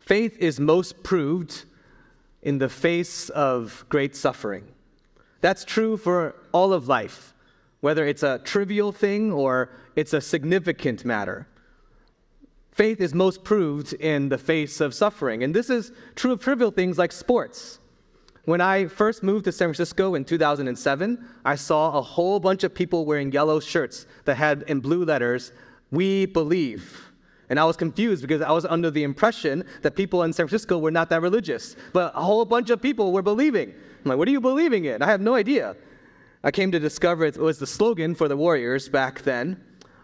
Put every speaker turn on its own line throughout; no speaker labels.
Faith is most proved in the face of great suffering. That's true for all of life, whether it's a trivial thing or it's a significant matter. Faith is most proved in the face of suffering. And this is true of trivial things like sports. When I first moved to San Francisco in 2007, I saw a whole bunch of people wearing yellow shirts that had in blue letters, We believe. And I was confused because I was under the impression that people in San Francisco were not that religious. But a whole bunch of people were believing. I'm like, what are you believing in? I have no idea. I came to discover it was the slogan for the Warriors back then,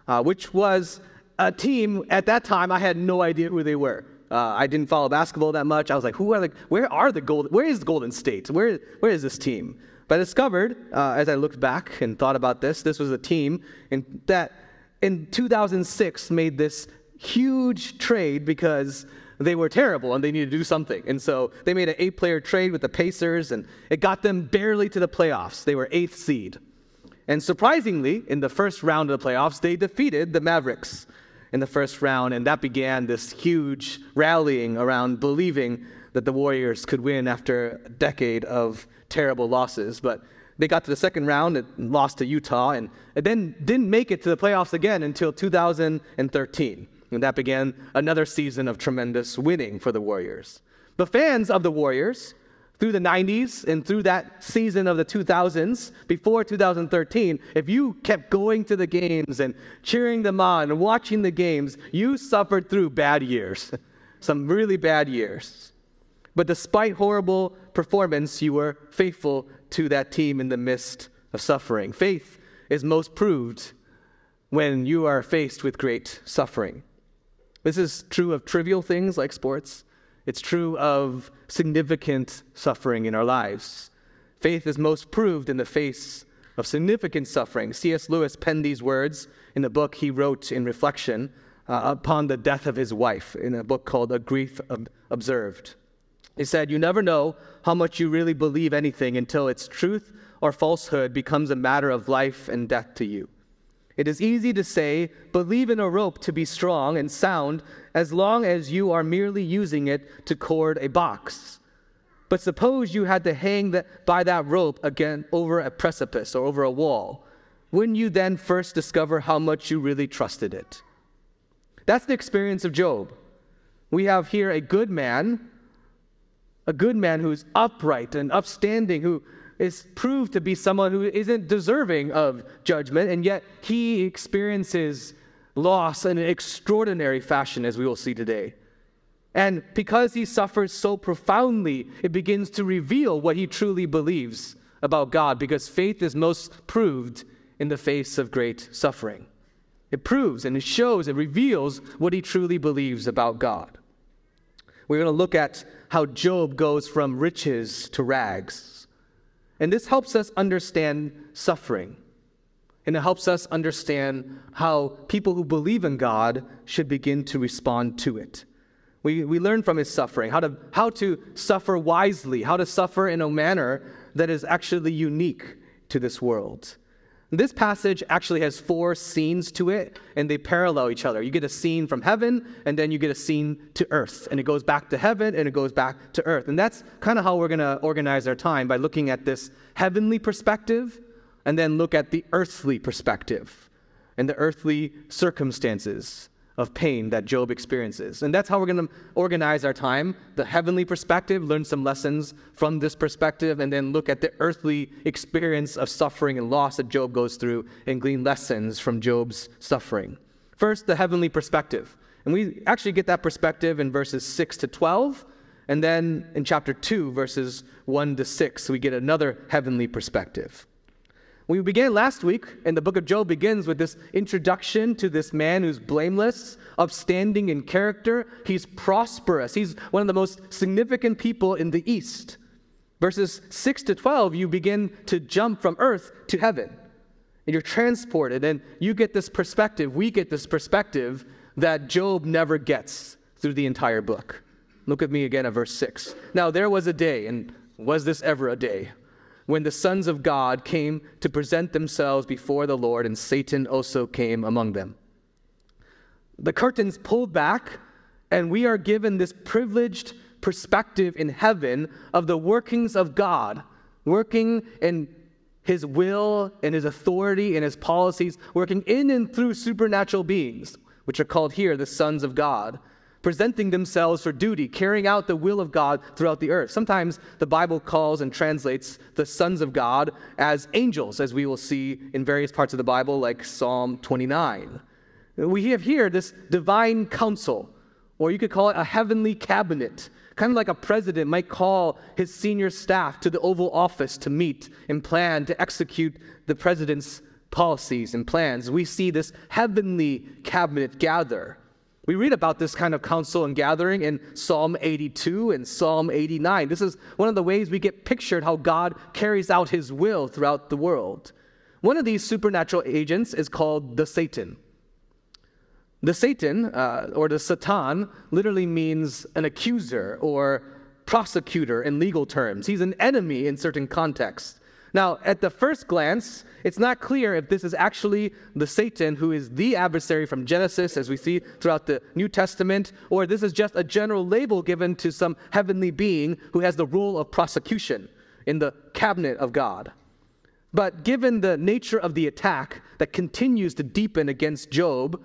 uh, which was a team at that time I had no idea who they were. Uh, I didn't follow basketball that much. I was like, who are the, where are the Golden, where is Golden State? Where, where is this team? But I discovered, uh, as I looked back and thought about this, this was a team in, that in 2006 made this huge trade because they were terrible and they needed to do something. And so they made an eight player trade with the Pacers and it got them barely to the playoffs. They were eighth seed. And surprisingly, in the first round of the playoffs, they defeated the Mavericks in the first round. And that began this huge rallying around believing that the Warriors could win after a decade of terrible losses. But they got to the second round and lost to Utah and then didn't make it to the playoffs again until 2013. And that began another season of tremendous winning for the Warriors. The fans of the Warriors, through the 90s and through that season of the 2000s, before 2013, if you kept going to the games and cheering them on and watching the games, you suffered through bad years, some really bad years. But despite horrible performance, you were faithful to that team in the midst of suffering. Faith is most proved when you are faced with great suffering. This is true of trivial things like sports. It's true of significant suffering in our lives. Faith is most proved in the face of significant suffering. C.S. Lewis penned these words in a book he wrote in reflection uh, upon the death of his wife in a book called A Grief Observed. He said, You never know how much you really believe anything until its truth or falsehood becomes a matter of life and death to you. It is easy to say, believe in a rope to be strong and sound as long as you are merely using it to cord a box. But suppose you had to hang that, by that rope again over a precipice or over a wall. Wouldn't you then first discover how much you really trusted it? That's the experience of Job. We have here a good man, a good man who's upright and upstanding, who is proved to be someone who isn't deserving of judgment, and yet he experiences loss in an extraordinary fashion, as we will see today. And because he suffers so profoundly, it begins to reveal what he truly believes about God, because faith is most proved in the face of great suffering. It proves and it shows, it reveals what he truly believes about God. We're going to look at how Job goes from riches to rags. And this helps us understand suffering. And it helps us understand how people who believe in God should begin to respond to it. We, we learn from his suffering how to, how to suffer wisely, how to suffer in a manner that is actually unique to this world. This passage actually has four scenes to it, and they parallel each other. You get a scene from heaven, and then you get a scene to earth. And it goes back to heaven, and it goes back to earth. And that's kind of how we're going to organize our time by looking at this heavenly perspective, and then look at the earthly perspective and the earthly circumstances of pain that Job experiences. And that's how we're going to organize our time the heavenly perspective, learn some lessons from this perspective, and then look at the earthly experience of suffering and loss that Job goes through and glean lessons from Job's suffering. First, the heavenly perspective. And we actually get that perspective in verses 6 to 12. And then in chapter 2, verses 1 to 6, we get another heavenly perspective. We began last week, and the book of Job begins with this introduction to this man who's blameless, upstanding in character. He's prosperous. He's one of the most significant people in the East. Verses 6 to 12, you begin to jump from earth to heaven. And you're transported, and you get this perspective. We get this perspective that Job never gets through the entire book. Look at me again at verse 6. Now, there was a day, and was this ever a day? When the sons of God came to present themselves before the Lord, and Satan also came among them. The curtains pulled back, And we are given this privileged perspective in heaven of the workings of God, working in his will and his authority and his policies, working in and through supernatural beings, which are called here the sons of God, presenting themselves for duty, carrying out the will of God throughout the earth. Sometimes the Bible calls and translates the sons of God as angels, as we will see in various parts of the Bible, like Psalm 29. We have here this divine council, or you could call it a heavenly cabinet Kind of like a president might call his senior staff to the Oval Office to meet and plan to execute the president's policies and plans. We see this heavenly cabinet gather. We read about this kind of council and gathering in Psalm 82 and Psalm 89. This is one of the ways we get pictured how God carries out his will throughout the world. One of these supernatural agents is called the Satan. The Satan, uh, or the Satan, literally means an accuser or prosecutor in legal terms. He's an enemy in certain contexts. Now, at the first glance, it's not clear if this is actually the Satan who is the adversary from Genesis, as we see throughout the New Testament, or this is just a general label given to some heavenly being who has the role of prosecution in the cabinet of God. But given the nature of the attack that continues to deepen against Job,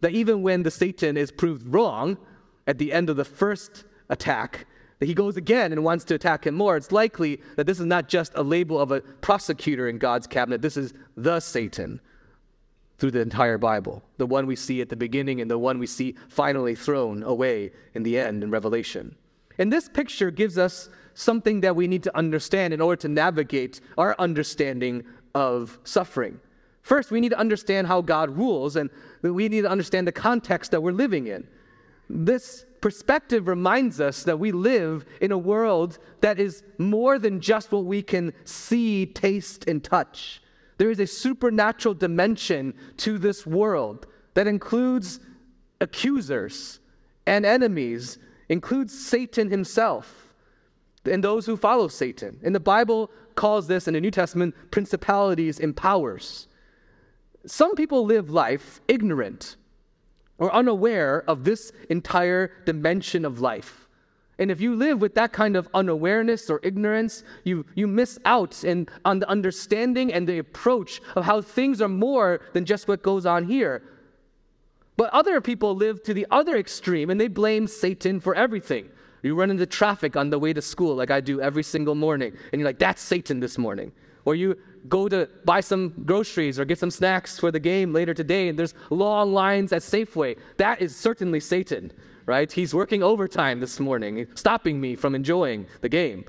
that even when the Satan is proved wrong at the end of the first attack, he goes again and wants to attack him more, it's likely that this is not just a label of a prosecutor in God's cabinet. This is the Satan through the entire Bible, the one we see at the beginning and the one we see finally thrown away in the end in Revelation. And this picture gives us something that we need to understand in order to navigate our understanding of suffering. First, we need to understand how God rules, and we need to understand the context that we're living in. This perspective reminds us that we live in a world that is more than just what we can see, taste, and touch. There is a supernatural dimension to this world that includes accusers and enemies, includes Satan himself and those who follow Satan. And the Bible calls this in the New Testament principalities and powers. Some people live life ignorant or unaware of this entire dimension of life. And if you live with that kind of unawareness or ignorance, you, you miss out in, on the understanding and the approach of how things are more than just what goes on here. But other people live to the other extreme and they blame Satan for everything. You run into traffic on the way to school, like I do every single morning, and you're like, that's Satan this morning. Or you go to buy some groceries or get some snacks for the game later today and there's long lines at Safeway. That is certainly Satan, right? He's working overtime this morning, stopping me from enjoying the game.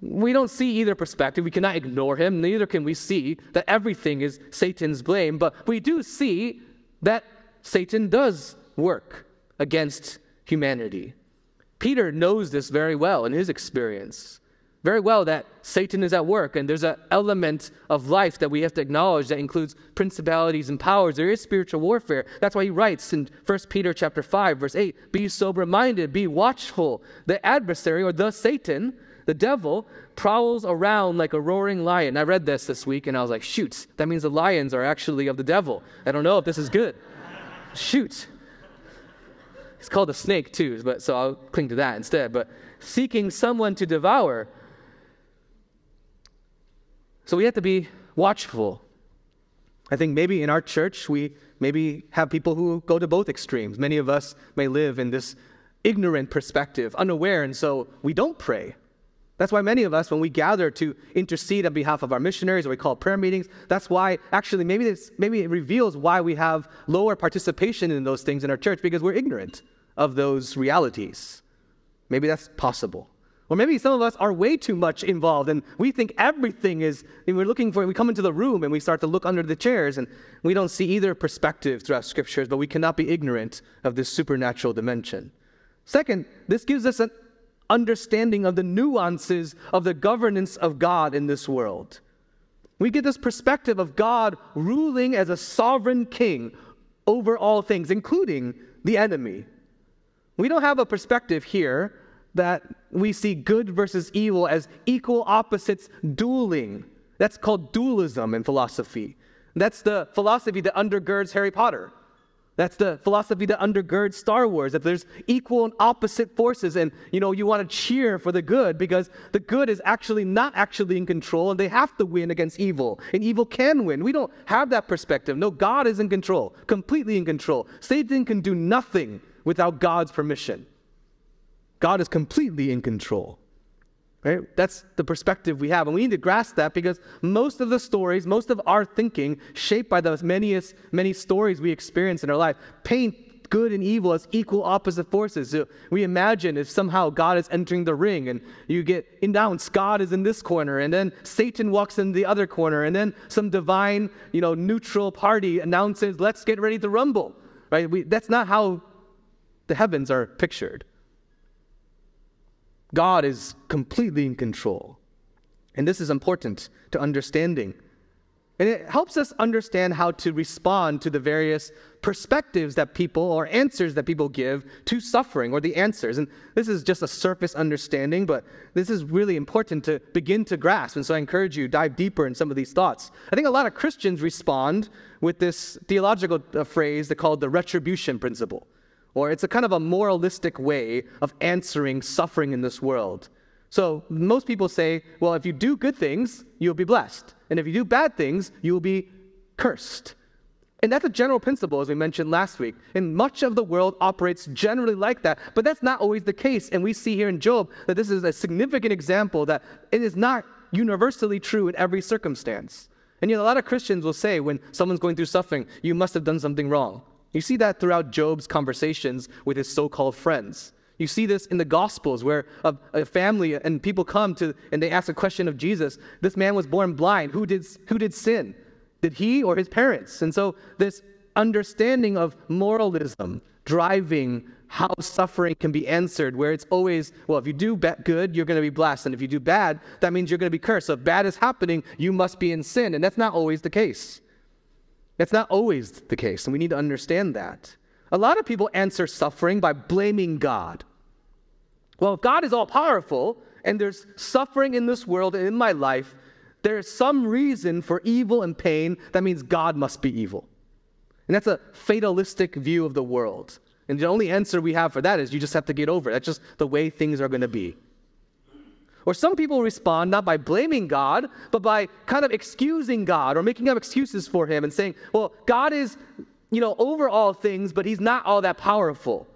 We don't see either perspective. We cannot ignore him. Neither can we see that everything is Satan's blame. But we do see that Satan does work against humanity. Peter knows this very well in his experience very well that Satan is at work and there's an element of life that we have to acknowledge that includes principalities and powers. There is spiritual warfare. That's why he writes in 1 Peter chapter 5 verse 8, "Be sober-minded, be watchful. The adversary or the Satan, the devil, prowls around like a roaring lion." I read this this week and I was like, "Shoot, that means the lions are actually of the devil." I don't know if this is good. Shoot. It's called a snake too, but so I'll cling to that instead. But seeking someone to devour. So we have to be watchful. I think maybe in our church, we maybe have people who go to both extremes. Many of us may live in this ignorant perspective, unaware, and so we don't pray. That's why many of us, when we gather to intercede on behalf of our missionaries, or we call prayer meetings, that's why actually maybe this maybe it reveals why we have lower participation in those things in our church because we're ignorant of those realities. Maybe that's possible. Or maybe some of us are way too much involved and we think everything is, and we're looking for, we come into the room and we start to look under the chairs and we don't see either perspective throughout scriptures, but we cannot be ignorant of this supernatural dimension. Second, this gives us an understanding of the nuances of the governance of God in this world. We get this perspective of God ruling as a sovereign king over all things, including the enemy. We don't have a perspective here that we see good versus evil as equal opposites dueling. That's called dualism in philosophy. That's the philosophy that undergirds Harry Potter. That's the philosophy that undergirds Star Wars, that there's equal and opposite forces, and you know, you want to cheer for the good because the good is actually not actually in control, and they have to win against evil, and evil can win. We don't have that perspective. No, God is in control, completely in control. Satan can do nothing without God's permission. God is completely in control. Right? That's the perspective we have. And we need to grasp that because most of the stories, most of our thinking, shaped by those many, many stories we experience in our life, paint good and evil as equal opposite forces. So we imagine if somehow God is entering the ring and you get announced God is in this corner, and then Satan walks in the other corner, and then some divine, you know, neutral party announces, let's get ready to rumble. Right? We, that's not how the heavens are pictured. God is completely in control. And this is important to understanding. And it helps us understand how to respond to the various perspectives that people or answers that people give to suffering or the answers. And this is just a surface understanding, but this is really important to begin to grasp. And so I encourage you dive deeper in some of these thoughts. I think a lot of Christians respond with this theological uh, phrase called the retribution principle or it's a kind of a moralistic way of answering suffering in this world. So most people say, well, if you do good things, you'll be blessed. And if you do bad things, you'll be cursed. And that's a general principle, as we mentioned last week. And much of the world operates generally like that, but that's not always the case. And we see here in Job that this is a significant example that it is not universally true in every circumstance. And yet, a lot of Christians will say when someone's going through suffering, you must have done something wrong. You see that throughout Job's conversations with his so called friends. You see this in the Gospels where a, a, family and people come to and they ask a question of Jesus. This man was born blind. Who did, who did sin? Did he or his parents? And so, this understanding of moralism driving how suffering can be answered, where it's always, well, if you do good, you're going to be blessed. And if you do bad, that means you're going to be cursed. So, if bad is happening, you must be in sin. And that's not always the case. That's not always the case, and we need to understand that. A lot of people answer suffering by blaming God. Well, if God is all powerful and there's suffering in this world and in my life, there is some reason for evil and pain. That means God must be evil. And that's a fatalistic view of the world. And the only answer we have for that is you just have to get over it. That's just the way things are going to be. Or some people respond not by blaming God, but by kind of excusing God or making up excuses for him and saying, well, God is, you know, over all things, but he's not all that powerful.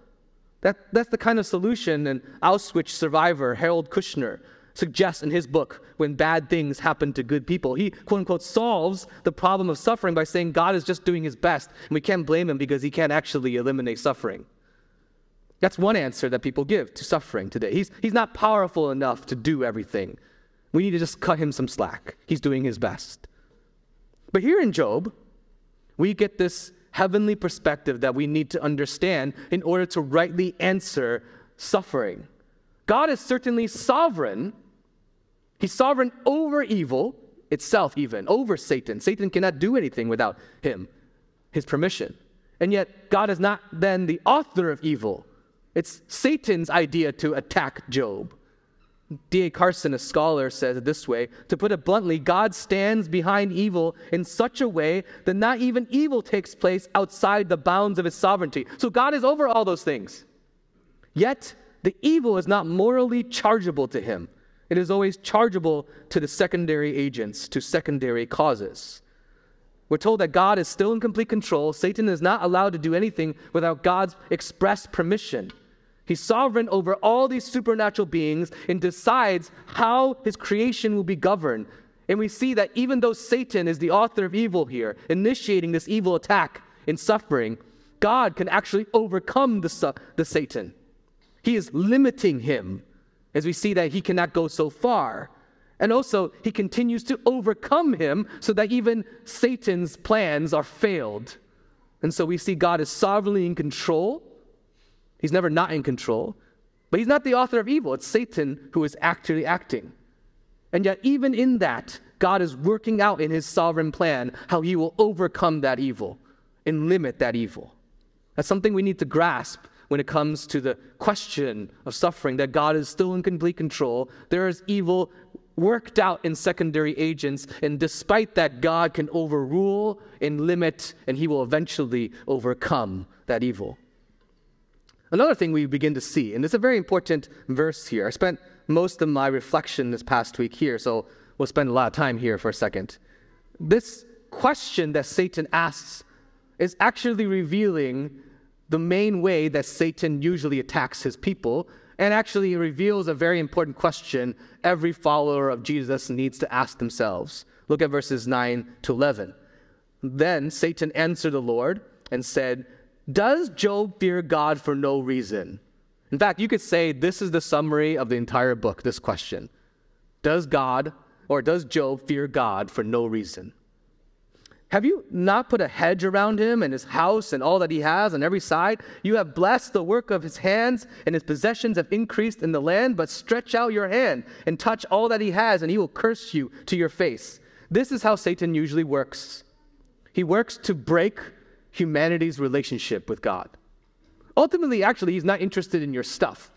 That, that's the kind of solution an Auschwitz survivor, Harold Kushner, suggests in his book, When Bad Things Happen to Good People. He, quote unquote, solves the problem of suffering by saying God is just doing his best, and we can't blame him because he can't actually eliminate suffering. That's one answer that people give to suffering today. He's, he's not powerful enough to do everything. We need to just cut him some slack. He's doing his best. But here in Job, we get this heavenly perspective that we need to understand in order to rightly answer suffering. God is certainly sovereign. He's sovereign over evil itself, even over Satan. Satan cannot do anything without him, his permission. And yet, God is not then the author of evil. It's Satan's idea to attack Job. D.A. Carson, a scholar, says it this way To put it bluntly, God stands behind evil in such a way that not even evil takes place outside the bounds of his sovereignty. So God is over all those things. Yet, the evil is not morally chargeable to him, it is always chargeable to the secondary agents, to secondary causes. We're told that God is still in complete control. Satan is not allowed to do anything without God's express permission. He's sovereign over all these supernatural beings and decides how his creation will be governed. And we see that even though Satan is the author of evil here, initiating this evil attack and suffering, God can actually overcome the, the Satan. He is limiting him as we see that he cannot go so far. And also, he continues to overcome him so that even Satan's plans are failed. And so we see God is sovereignly in control. He's never not in control. But he's not the author of evil. It's Satan who is actually acting. And yet, even in that, God is working out in his sovereign plan how he will overcome that evil and limit that evil. That's something we need to grasp when it comes to the question of suffering that God is still in complete control. There is evil worked out in secondary agents, and despite that, God can overrule and limit, and He will eventually overcome that evil. Another thing we begin to see, and it's a very important verse here. I spent most of my reflection this past week here, so we'll spend a lot of time here for a second. This question that Satan asks is actually revealing the main way that Satan usually attacks his people, and actually reveals a very important question every follower of Jesus needs to ask themselves. Look at verses 9 to 11. Then Satan answered the Lord and said, Does Job fear God for no reason? In fact, you could say this is the summary of the entire book, this question. Does God or does Job fear God for no reason? Have you not put a hedge around him and his house and all that he has on every side? You have blessed the work of his hands, and his possessions have increased in the land. But stretch out your hand and touch all that he has, and he will curse you to your face. This is how Satan usually works. He works to break humanity's relationship with God. Ultimately, actually, he's not interested in your stuff.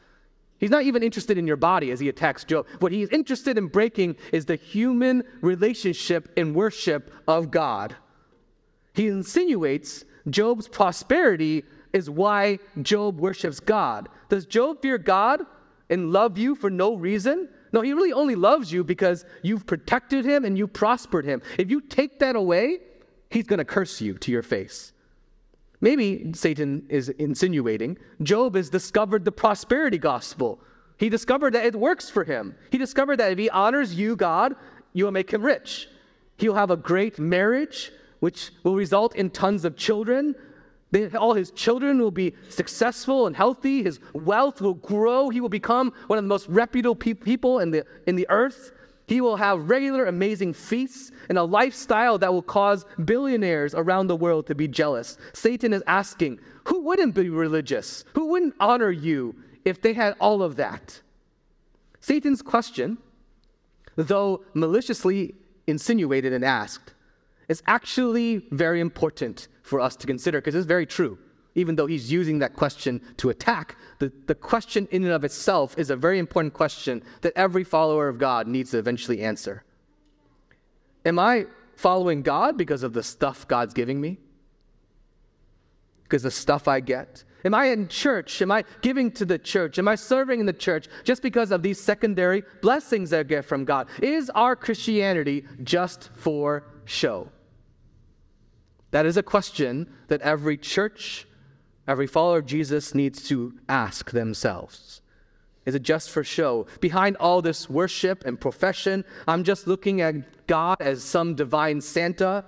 He's not even interested in your body as he attacks Job. What he's interested in breaking is the human relationship in worship of God. He insinuates Job's prosperity is why Job worships God. Does Job fear God and love you for no reason? No, he really only loves you because you've protected him and you prospered him. If you take that away, he's going to curse you to your face. Maybe Satan is insinuating Job has discovered the prosperity gospel. He discovered that it works for him. He discovered that if he honors you, God, you will make him rich. He'll have a great marriage, which will result in tons of children. They, all his children will be successful and healthy. His wealth will grow. He will become one of the most reputable pe- people in the, in the earth. He will have regular, amazing feasts and a lifestyle that will cause billionaires around the world to be jealous. Satan is asking, who wouldn't be religious? Who wouldn't honor you if they had all of that? Satan's question, though maliciously insinuated and asked, is actually very important for us to consider because it's very true even though he's using that question to attack, the, the question in and of itself is a very important question that every follower of God needs to eventually answer. Am I following God because of the stuff God's giving me? Because the stuff I get? Am I in church? Am I giving to the church? Am I serving in the church just because of these secondary blessings I get from God? Is our Christianity just for show? That is a question that every church, every follower of Jesus needs to ask themselves. Is it just for show? Behind all this worship and profession, I'm just looking at God as some divine Santa,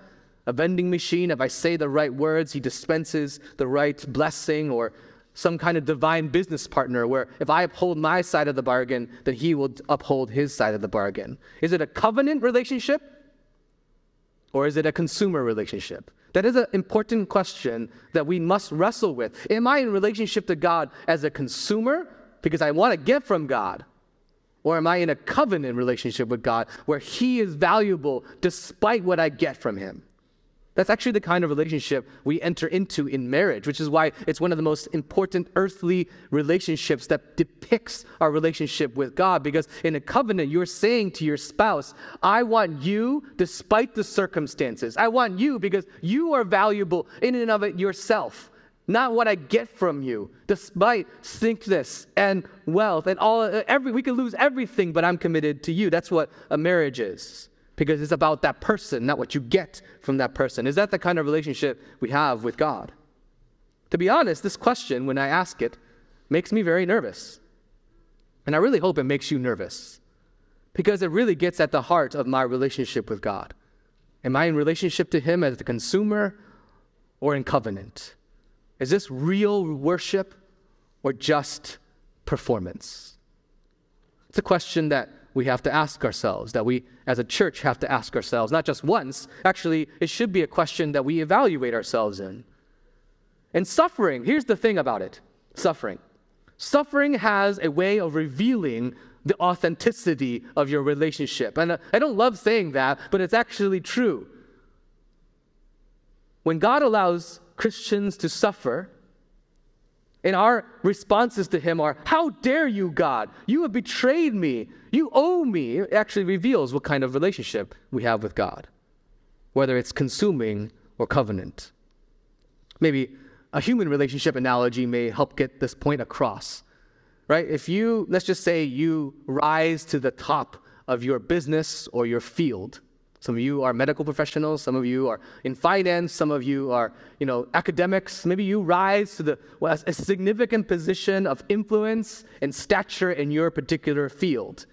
a vending machine. If I say the right words, he dispenses the right blessing, or some kind of divine business partner where if I uphold my side of the bargain, then he will uphold his side of the bargain. Is it a covenant relationship? Or is it a consumer relationship? That is an important question that we must wrestle with. Am I in relationship to God as a consumer because I want to get from God? Or am I in a covenant relationship with God where He is valuable despite what I get from Him? That's actually the kind of relationship we enter into in marriage, which is why it's one of the most important earthly relationships that depicts our relationship with God. Because in a covenant, you're saying to your spouse, I want you despite the circumstances. I want you because you are valuable in and of it yourself, not what I get from you, despite sickness and wealth and all. Uh, every, we could lose everything, but I'm committed to you. That's what a marriage is because it's about that person, not what you get from that person. Is that the kind of relationship we have with God? To be honest, this question, when I ask it, makes me very nervous. And I really hope it makes you nervous because it really gets at the heart of my relationship with God. Am I in relationship to Him as the consumer or in covenant? Is this real worship or just performance? It's a question that we have to ask ourselves, that we as a church have to ask ourselves, not just once. Actually, it should be a question that we evaluate ourselves in. And suffering, here's the thing about it suffering. Suffering has a way of revealing the authenticity of your relationship. And uh, I don't love saying that, but it's actually true. When God allows Christians to suffer, And our responses to him are, How dare you, God? You have betrayed me. You owe me. It actually reveals what kind of relationship we have with God, whether it's consuming or covenant. Maybe a human relationship analogy may help get this point across. Right? If you, let's just say you rise to the top of your business or your field, some of you are medical professionals, some of you are in finance, some of you are, you know, academics. Maybe you rise to the well, a significant position of influence and stature in your particular field.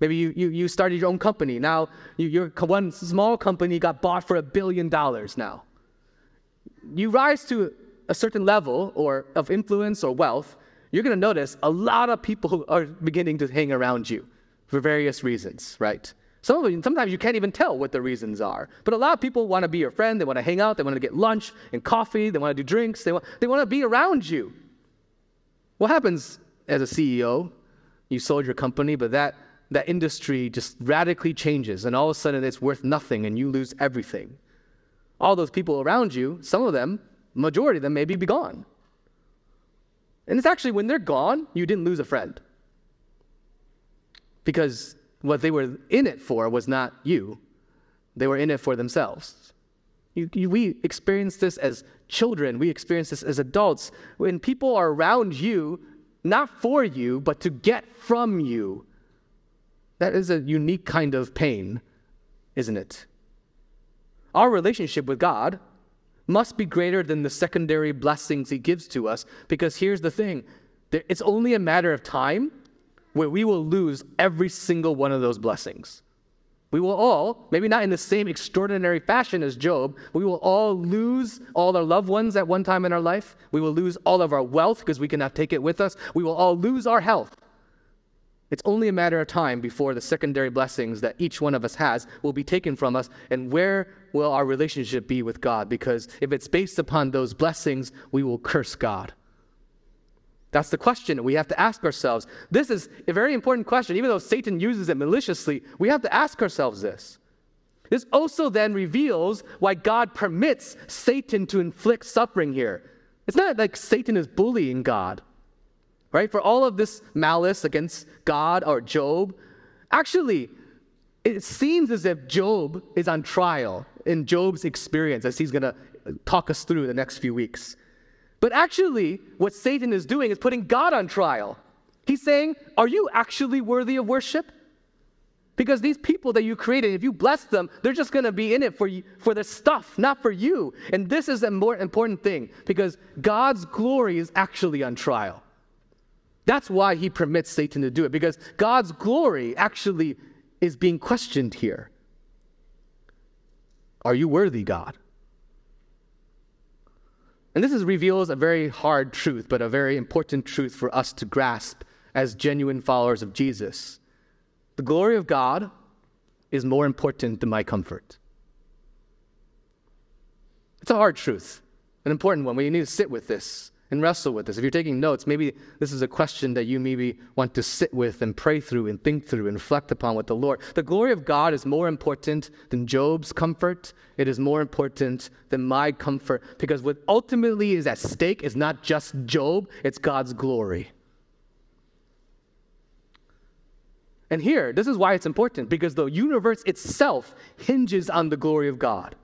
Maybe you, you, you started your own company. Now you, your one small company got bought for a billion dollars now. You rise to a certain level or of influence or wealth, you're going to notice a lot of people are beginning to hang around you for various reasons, right? Some of them, sometimes you can't even tell what the reasons are. But a lot of people want to be your friend. They want to hang out. They want to get lunch and coffee. They want to do drinks. They want, they want to be around you. What happens as a CEO? You sold your company, but that, that industry just radically changes, and all of a sudden it's worth nothing and you lose everything. All those people around you, some of them, majority of them, maybe be gone. And it's actually when they're gone, you didn't lose a friend. Because what they were in it for was not you, they were in it for themselves. You, you, we experience this as children, we experience this as adults. When people are around you, not for you, but to get from you, that is a unique kind of pain, isn't it? Our relationship with God must be greater than the secondary blessings He gives to us, because here's the thing it's only a matter of time where we will lose every single one of those blessings. We will all, maybe not in the same extraordinary fashion as Job, we will all lose all our loved ones at one time in our life. We will lose all of our wealth because we cannot take it with us. We will all lose our health. It's only a matter of time before the secondary blessings that each one of us has will be taken from us. And where will our relationship be with God? Because if it's based upon those blessings, we will curse God. That's the question we have to ask ourselves. This is a very important question. Even though Satan uses it maliciously, we have to ask ourselves this. This also then reveals why God permits Satan to inflict suffering here. It's not like Satan is bullying God, right? For all of this malice against God or Job, actually, it seems as if Job is on trial in Job's experience, as he's going to talk us through the next few weeks. But actually, what Satan is doing is putting God on trial. He's saying, Are you actually worthy of worship? Because these people that you created, if you bless them, they're just going to be in it for, you, for their stuff, not for you. And this is a more important thing because God's glory is actually on trial. That's why he permits Satan to do it, because God's glory actually is being questioned here. Are you worthy, God? And this is, reveals a very hard truth, but a very important truth for us to grasp as genuine followers of Jesus. The glory of God is more important than my comfort. It's a hard truth, an important one. We need to sit with this and wrestle with this. If you're taking notes, maybe this is a question that you maybe want to sit with and pray through and think through and reflect upon with the Lord. The glory of God is more important than Job's comfort. It is more important than my comfort because what ultimately is at stake is not just Job, it's God's glory. And here, this is why it's important because the universe itself hinges on the glory of God.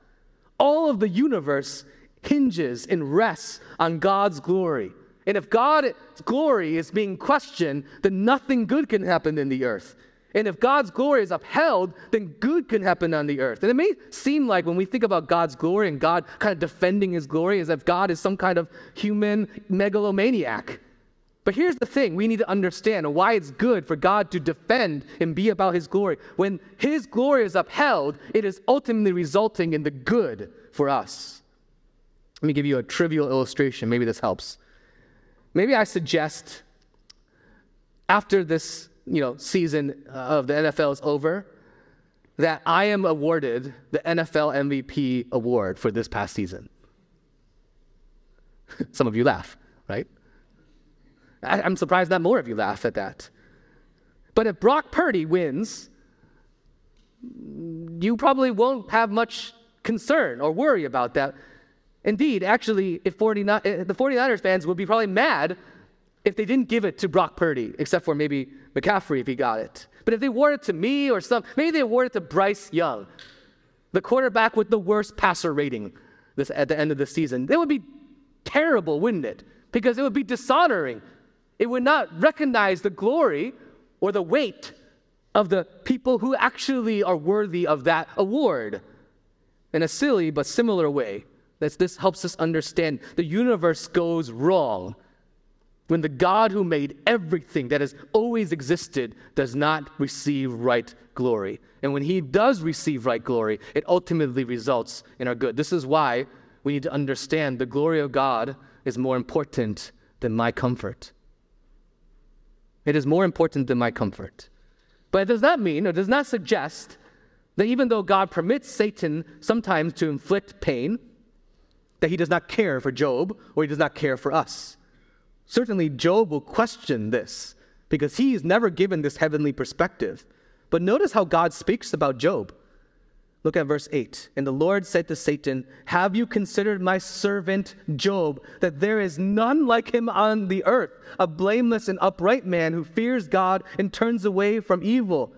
All of the universe hinges and rests on God's glory. And if God's glory is being questioned, then nothing good can happen in the earth. And if God's glory is upheld, then good can happen on the earth. And it may seem like when we think about God's glory and God kind of defending his glory as if God is some kind of human megalomaniac. But here's the thing we need to understand why it's good for God to defend and be about his glory. When his glory is upheld, it is ultimately resulting in the good for us. Let me give you a trivial illustration. Maybe this helps. Maybe I suggest after this you know, season of the NFL is over that I am awarded the NFL MVP award for this past season. Some of you laugh, right? I, I'm surprised not more of you laugh at that. But if Brock Purdy wins, you probably won't have much concern or worry about that Indeed, actually, if 49, eh, the 49ers fans would be probably mad if they didn't give it to Brock Purdy, except for maybe McCaffrey if he got it. But if they awarded it to me or some, maybe they awarded it to Bryce Young, the quarterback with the worst passer rating this, at the end of the season. That would be terrible, wouldn't it? Because it would be dishonoring. It would not recognize the glory or the weight of the people who actually are worthy of that award. In a silly but similar way, this helps us understand the universe goes wrong when the God who made everything that has always existed does not receive right glory. And when he does receive right glory, it ultimately results in our good. This is why we need to understand the glory of God is more important than my comfort. It is more important than my comfort. But it does not mean, or does not suggest, that even though God permits Satan sometimes to inflict pain, that he does not care for Job or he does not care for us. Certainly, Job will question this because he is never given this heavenly perspective. But notice how God speaks about Job. Look at verse 8. And the Lord said to Satan, Have you considered my servant Job, that there is none like him on the earth, a blameless and upright man who fears God and turns away from evil?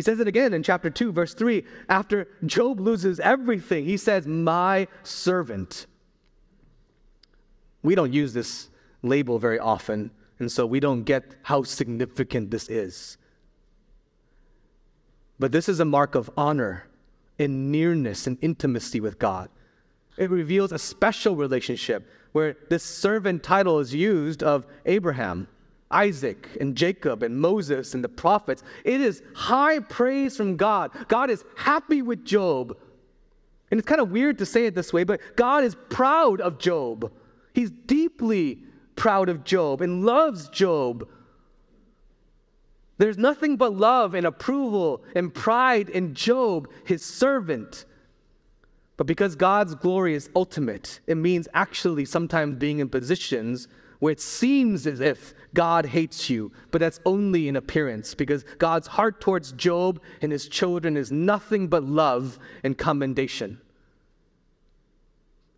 He says it again in chapter 2, verse 3. After Job loses everything, he says, My servant. We don't use this label very often, and so we don't get how significant this is. But this is a mark of honor and nearness and intimacy with God. It reveals a special relationship where this servant title is used of Abraham, Isaac, and Jacob, and Moses, and the prophets. It is high praise from God. God is happy with Job. And it's kind of weird to say it this way, but God is proud of Job. He's deeply proud of Job and loves Job. There's nothing but love and approval and pride in Job, his servant. But because God's glory is ultimate, it means actually sometimes being in positions where it seems as if God hates you, but that's only in appearance because God's heart towards Job and his children is nothing but love and commendation.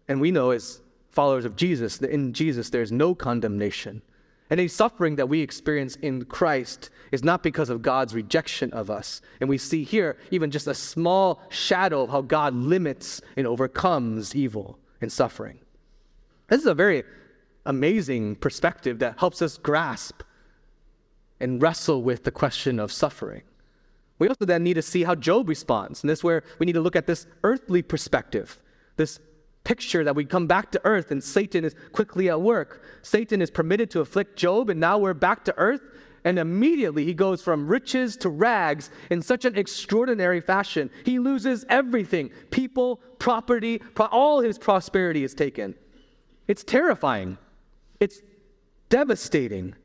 And we know as followers of Jesus, that in Jesus there's no condemnation. And Any suffering that we experience in Christ is not because of God's rejection of us. And we see here even just a small shadow of how God limits and overcomes evil and suffering. This is a very amazing perspective that helps us grasp and wrestle with the question of suffering. We also then need to see how Job responds. And this is where we need to look at this earthly perspective, this picture that we come back to earth and Satan is quickly at work. Satan is permitted to afflict Job, and now we're back to earth. And immediately he goes from riches to rags in such an extraordinary fashion. He loses everything people, property, pro- all his prosperity is taken. It's terrifying. It's devastating.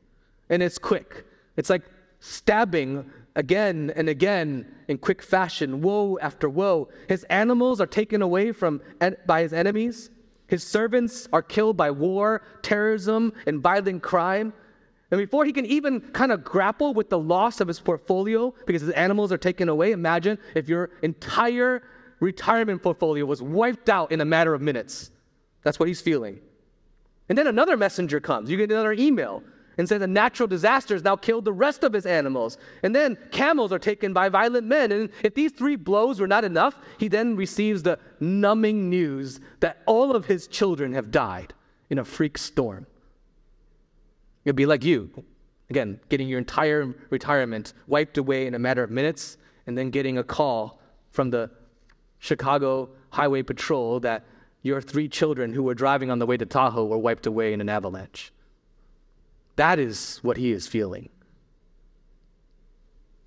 And it's quick. It's like stabbing again and again in quick fashion, woe after woe. His animals are taken away from by his enemies. His servants are killed by war, terrorism, and violent crime. And before he can even kind of grapple with the loss of his portfolio because his animals are taken away, imagine if your entire retirement portfolio was wiped out in a matter of minutes. That's what he's feeling. And then another messenger comes. You get another email and says a natural disaster has now killed the rest of his animals. And then camels are taken by violent men. And if these three blows were not enough, he then receives the numbing news that all of his children have died in a freak storm. It'd be like you, again, getting your entire retirement wiped away in a matter of minutes, and then getting a call from the Chicago Highway Patrol that your three children who were driving on the way to Tahoe were wiped away in an avalanche. That is what he is feeling.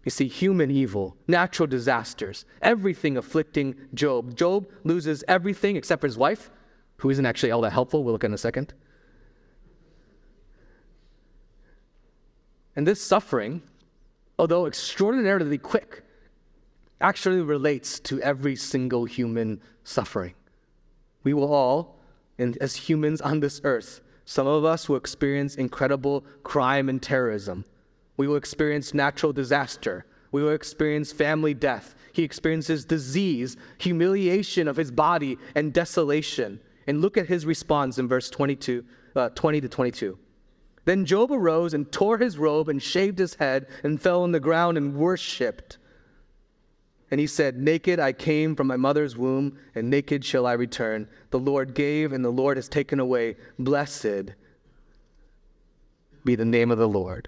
You see, human evil, natural disasters, everything afflicting Job. Job loses everything except for his wife, who isn't actually all that helpful. We'll look at in a second. And this suffering, although extraordinarily quick, actually relates to every single human suffering. We will all, and as humans on this earth, some of us will experience incredible crime and terrorism. We will experience natural disaster. We will experience family death. He experiences disease, humiliation of his body, and desolation. And look at his response in verse 22, uh, 20 to 22. Then Job arose and tore his robe and shaved his head and fell on the ground and worshipped. And he said, Naked I came from my mother's womb, and naked shall I return. The Lord gave, and the Lord has taken away. Blessed be the name of the Lord.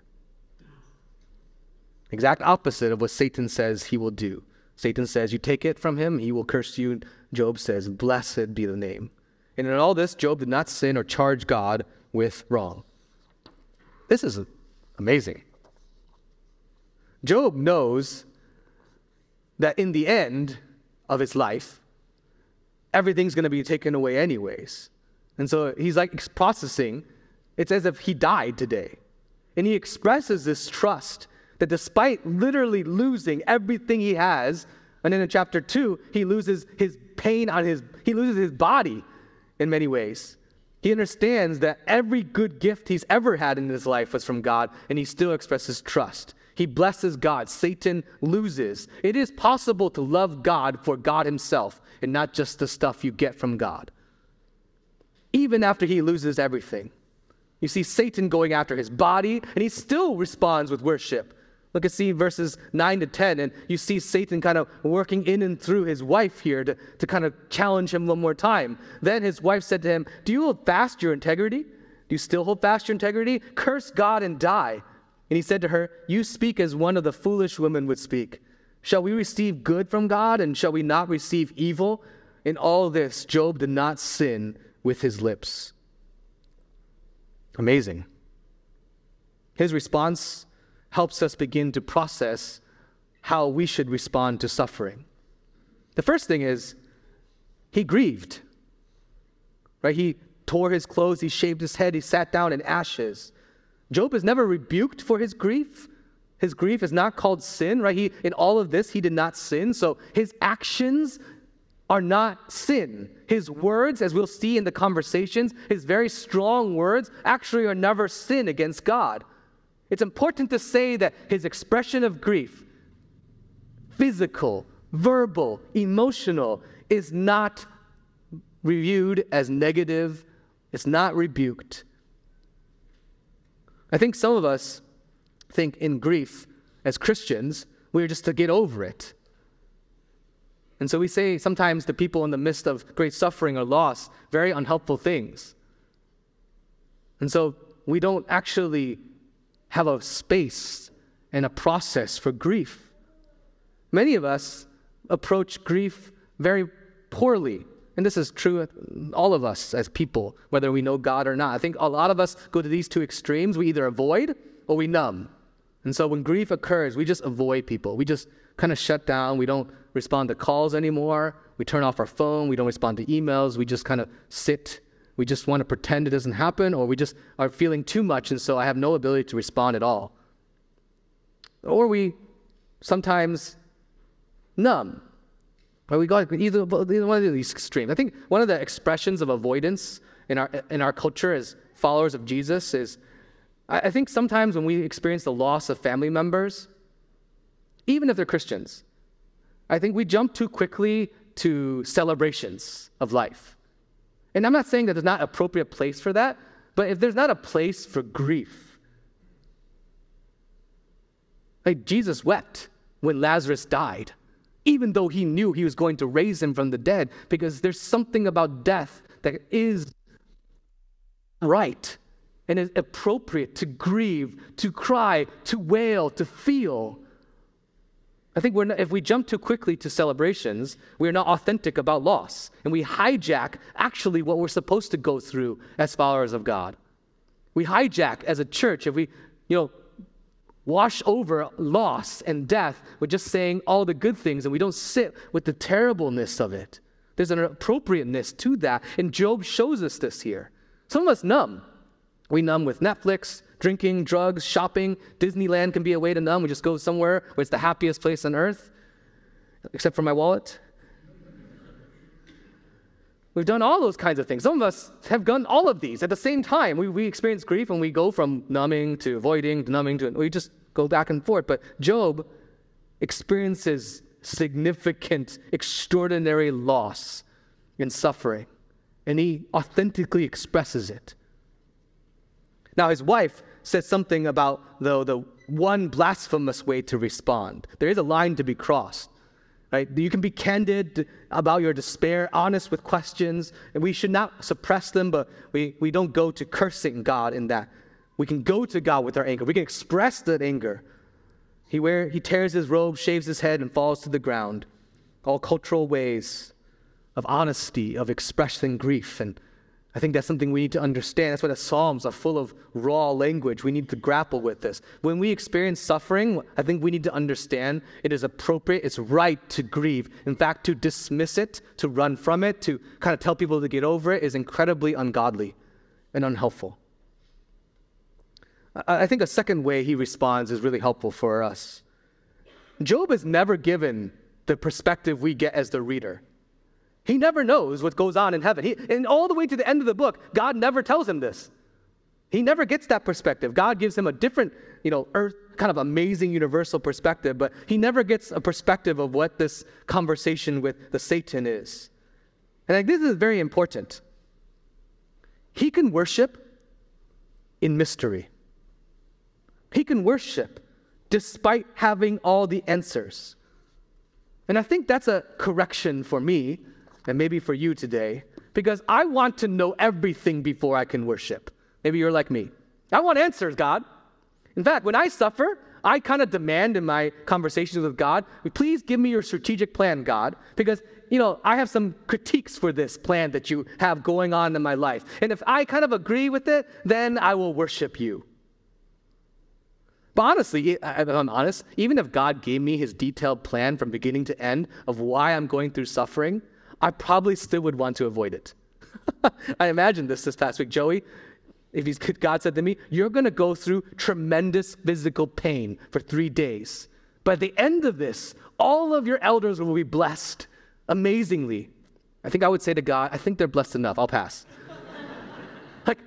Exact opposite of what Satan says he will do. Satan says, You take it from him, he will curse you. Job says, Blessed be the name. And in all this, Job did not sin or charge God with wrong. This is amazing. Job knows that in the end of his life, everything's going to be taken away anyways. And so he's like processing. It's as if he died today. And he expresses this trust that despite literally losing everything he has, and then in chapter 2, he loses his pain on his, he loses his body in many ways. He understands that every good gift he's ever had in his life was from God, and he still expresses trust. He blesses God. Satan loses. It is possible to love God for God himself and not just the stuff you get from God. Even after he loses everything. You see Satan going after his body, and he still responds with worship. Look at see verses 9 to 10, and you see Satan kind of working in and through his wife here to, to kind of challenge him one more time. Then his wife said to him, Do you hold fast your integrity? Do you still hold fast your integrity? Curse God and die. And he said to her, You speak as one of the foolish women would speak. Shall we receive good from God, and shall we not receive evil? In all this, Job did not sin with his lips. Amazing. His response helps us begin to process how we should respond to suffering. The first thing is he grieved. Right? He tore his clothes, he shaved his head, he sat down in ashes. Job is never rebuked for his grief. His grief is not called sin, right? He in all of this he did not sin. So his actions are not sin. His words, as we'll see in the conversations, his very strong words actually are never sin against God. It's important to say that his expression of grief, physical, verbal, emotional, is not reviewed as negative, it's not rebuked. I think some of us think in grief as Christians, we're just to get over it. And so we say sometimes to people in the midst of great suffering or loss very unhelpful things. And so we don't actually have a space and a process for grief. Many of us approach grief very poorly. And this is true all of us as people, whether we know God or not. I think a lot of us go to these two extremes. We either avoid or we numb. And so when grief occurs, we just avoid people. We just kind of shut down. We don't respond to calls anymore. We turn off our phone. We don't respond to emails. We just kind of sit we just want to pretend it doesn't happen, or we just are feeling too much, and so I have no ability to respond at all. Or we sometimes numb. Or we go either, either one of these extremes. I think one of the expressions of avoidance in our, in our culture as followers of Jesus is I think sometimes when we experience the loss of family members, even if they're Christians, I think we jump too quickly to celebrations of life. And I'm not saying that there's not appropriate place for that, but if there's not a place for grief, like Jesus wept when Lazarus died, even though he knew he was going to raise him from the dead, because there's something about death that is right and is appropriate to grieve, to cry, to wail, to feel. I think not, if we jump too quickly to celebrations, we are not authentic about loss. And we hijack actually what we're supposed to go through as followers of God. We hijack as a church if we, you know, wash over loss and death with just saying all the good things and we don't sit with the terribleness of it. There's an appropriateness to that. And Job shows us this here. Some of us numb. We numb with Netflix, drinking, drugs, shopping. Disneyland can be a way to numb. We just go somewhere where it's the happiest place on earth, except for my wallet. We've done all those kinds of things. Some of us have done all of these at the same time. We, we experience grief and we go from numbing to avoiding to numbing to, we just go back and forth. But Job experiences significant, extraordinary loss and suffering, and he authentically expresses it. Now, his wife says something about the, the one blasphemous way to respond. There is a line to be crossed. Right? You can be candid about your despair, honest with questions, and we should not suppress them, but we, we don't go to cursing God in that. We can go to God with our anger. We can express that anger. He, wear, he tears his robe, shaves his head, and falls to the ground. All cultural ways of honesty, of expressing grief and I think that's something we need to understand. That's why the Psalms are full of raw language. We need to grapple with this. When we experience suffering, I think we need to understand it is appropriate, it's right to grieve. In fact, to dismiss it, to run from it, to kind of tell people to get over it is incredibly ungodly and unhelpful. I think a second way he responds is really helpful for us. Job is never given the perspective we get as the reader. He never knows what goes on in heaven. He, and all the way to the end of the book, God never tells him this. He never gets that perspective. God gives him a different, you know, earth kind of amazing universal perspective, but he never gets a perspective of what this conversation with the Satan is. And like, this is very important. He can worship in mystery. He can worship despite having all the answers. And I think that's a correction for me and maybe for you today, because I want to know everything before I can worship. Maybe you're like me. I want answers, God. In fact, when I suffer, I kind of demand in my conversations with God, please give me your strategic plan, God, because you know, I have some critiques for this plan that you have going on in my life. And if I kind of agree with it, then I will worship you. But honestly, if I'm honest, even if God gave me his detailed plan from beginning to end of why I'm going through suffering, I probably still would want to avoid it. I imagined this this past week. Joey, if he's, God said to me, You're going to go through tremendous physical pain for three days. But at the end of this, all of your elders will be blessed amazingly. I think I would say to God, I think they're blessed enough. I'll pass. like,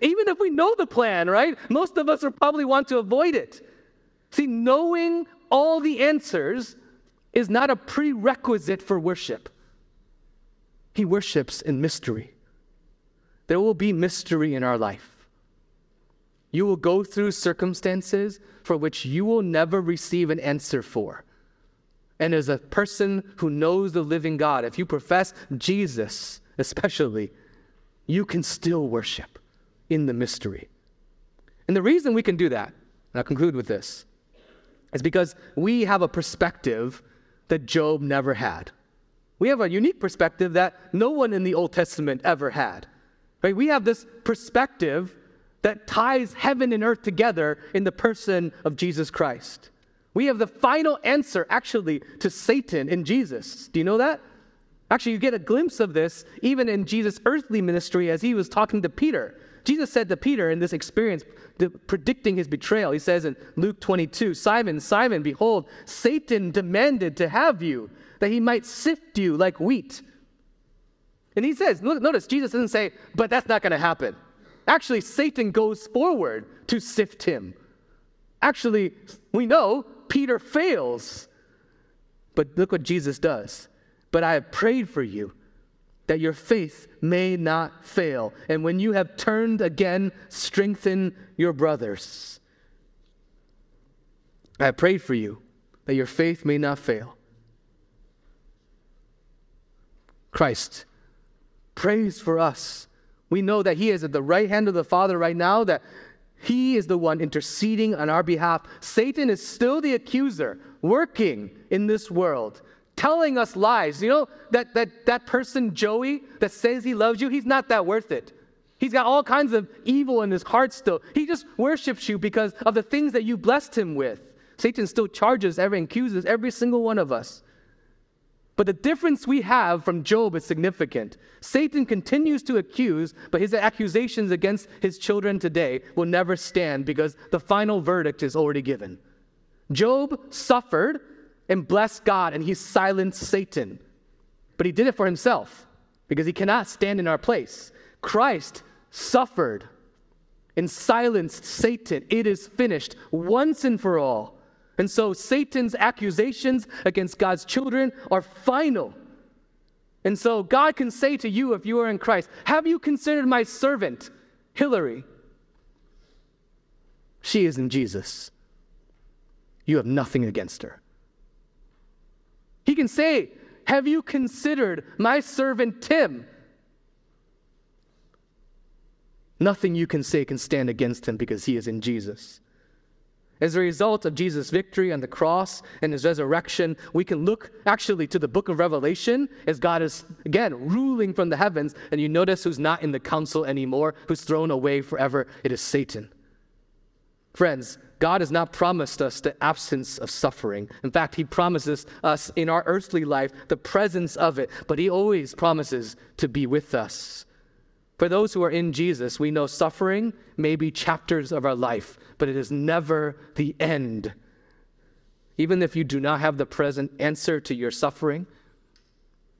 even if we know the plan, right? Most of us will probably want to avoid it. See, knowing all the answers is not a prerequisite for worship. He worships in mystery. There will be mystery in our life. You will go through circumstances for which you will never receive an answer for. And as a person who knows the living God, if you profess Jesus especially, you can still worship in the mystery. And the reason we can do that, and I'll conclude with this, is because we have a perspective that Job never had. We have a unique perspective that no one in the Old Testament ever had. Right? We have this perspective that ties heaven and earth together in the person of Jesus Christ. We have the final answer, actually, to Satan in Jesus. Do you know that? Actually, you get a glimpse of this even in Jesus' earthly ministry as he was talking to Peter. Jesus said to Peter in this experience, predicting his betrayal, he says in Luke 22 Simon, Simon, behold, Satan demanded to have you that he might sift you like wheat. And he says, notice, Jesus doesn't say, but that's not going to happen. Actually, Satan goes forward to sift him. Actually, we know Peter fails. But look what Jesus does. But I have prayed for you that your faith may not fail. And when you have turned again, strengthen your brothers. I have prayed for you that your faith may not fail. Christ prays for us. We know that He is at the right hand of the Father right now, that He is the one interceding on our behalf. Satan is still the accuser, working in this world, telling us lies. You know, that, that, that person, Joey, that says he loves you, he's not that worth it. He's got all kinds of evil in his heart still. He just worships you because of the things that you blessed him with. Satan still charges every accuses every single one of us. But the difference we have from Job is significant. Satan continues to accuse, but his accusations against his children today will never stand because the final verdict is already given. Job suffered and blessed God, and he silenced Satan. But he did it for himself because he cannot stand in our place. Christ suffered and silenced Satan. It is finished once and for all. And so Satan's accusations against God's children are final. And so God can say to you, if you are in Christ, Have you considered my servant, Hillary? She is in Jesus. You have nothing against her. He can say, Have you considered my servant Tim? Nothing you can say can stand against him because he is in Jesus. As a result of Jesus' victory on the cross and his resurrection, we can look actually to the book of Revelation as God is, again, ruling from the heavens. And you notice who's not in the council anymore, who's thrown away forever. It is Satan. Friends, God has not promised us the absence of suffering. In fact, He promises us in our earthly life the presence of it, but He always promises to be with us. For those who are in Jesus, we know suffering may be chapters of our life, but it is never the end. Even if you do not have the present answer to your suffering,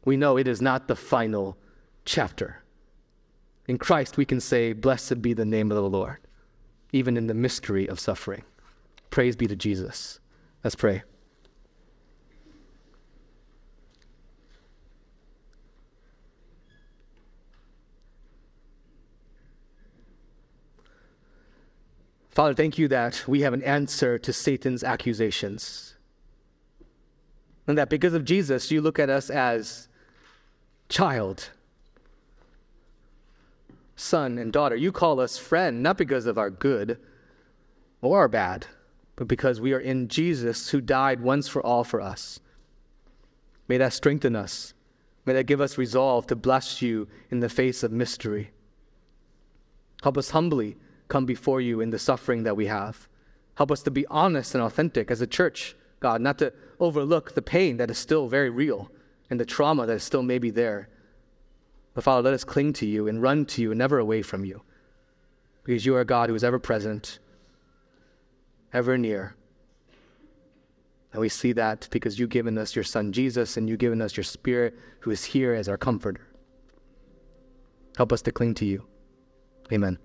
we know it is not the final chapter. In Christ, we can say, Blessed be the name of the Lord, even in the mystery of suffering. Praise be to Jesus. Let's pray. Father, thank you that we have an answer to Satan's accusations. And that because of Jesus, you look at us as child, son, and daughter. You call us friend, not because of our good or our bad, but because we are in Jesus who died once for all for us. May that strengthen us. May that give us resolve to bless you in the face of mystery. Help us humbly come before you in the suffering that we have. Help us to be honest and authentic as a church, God, not to overlook the pain that is still very real and the trauma that is still maybe there. But Father, let us cling to you and run to you and never away from you. Because you are a God who is ever present, ever near. And we see that because you've given us your Son Jesus and you've given us your Spirit who is here as our comforter. Help us to cling to you. Amen.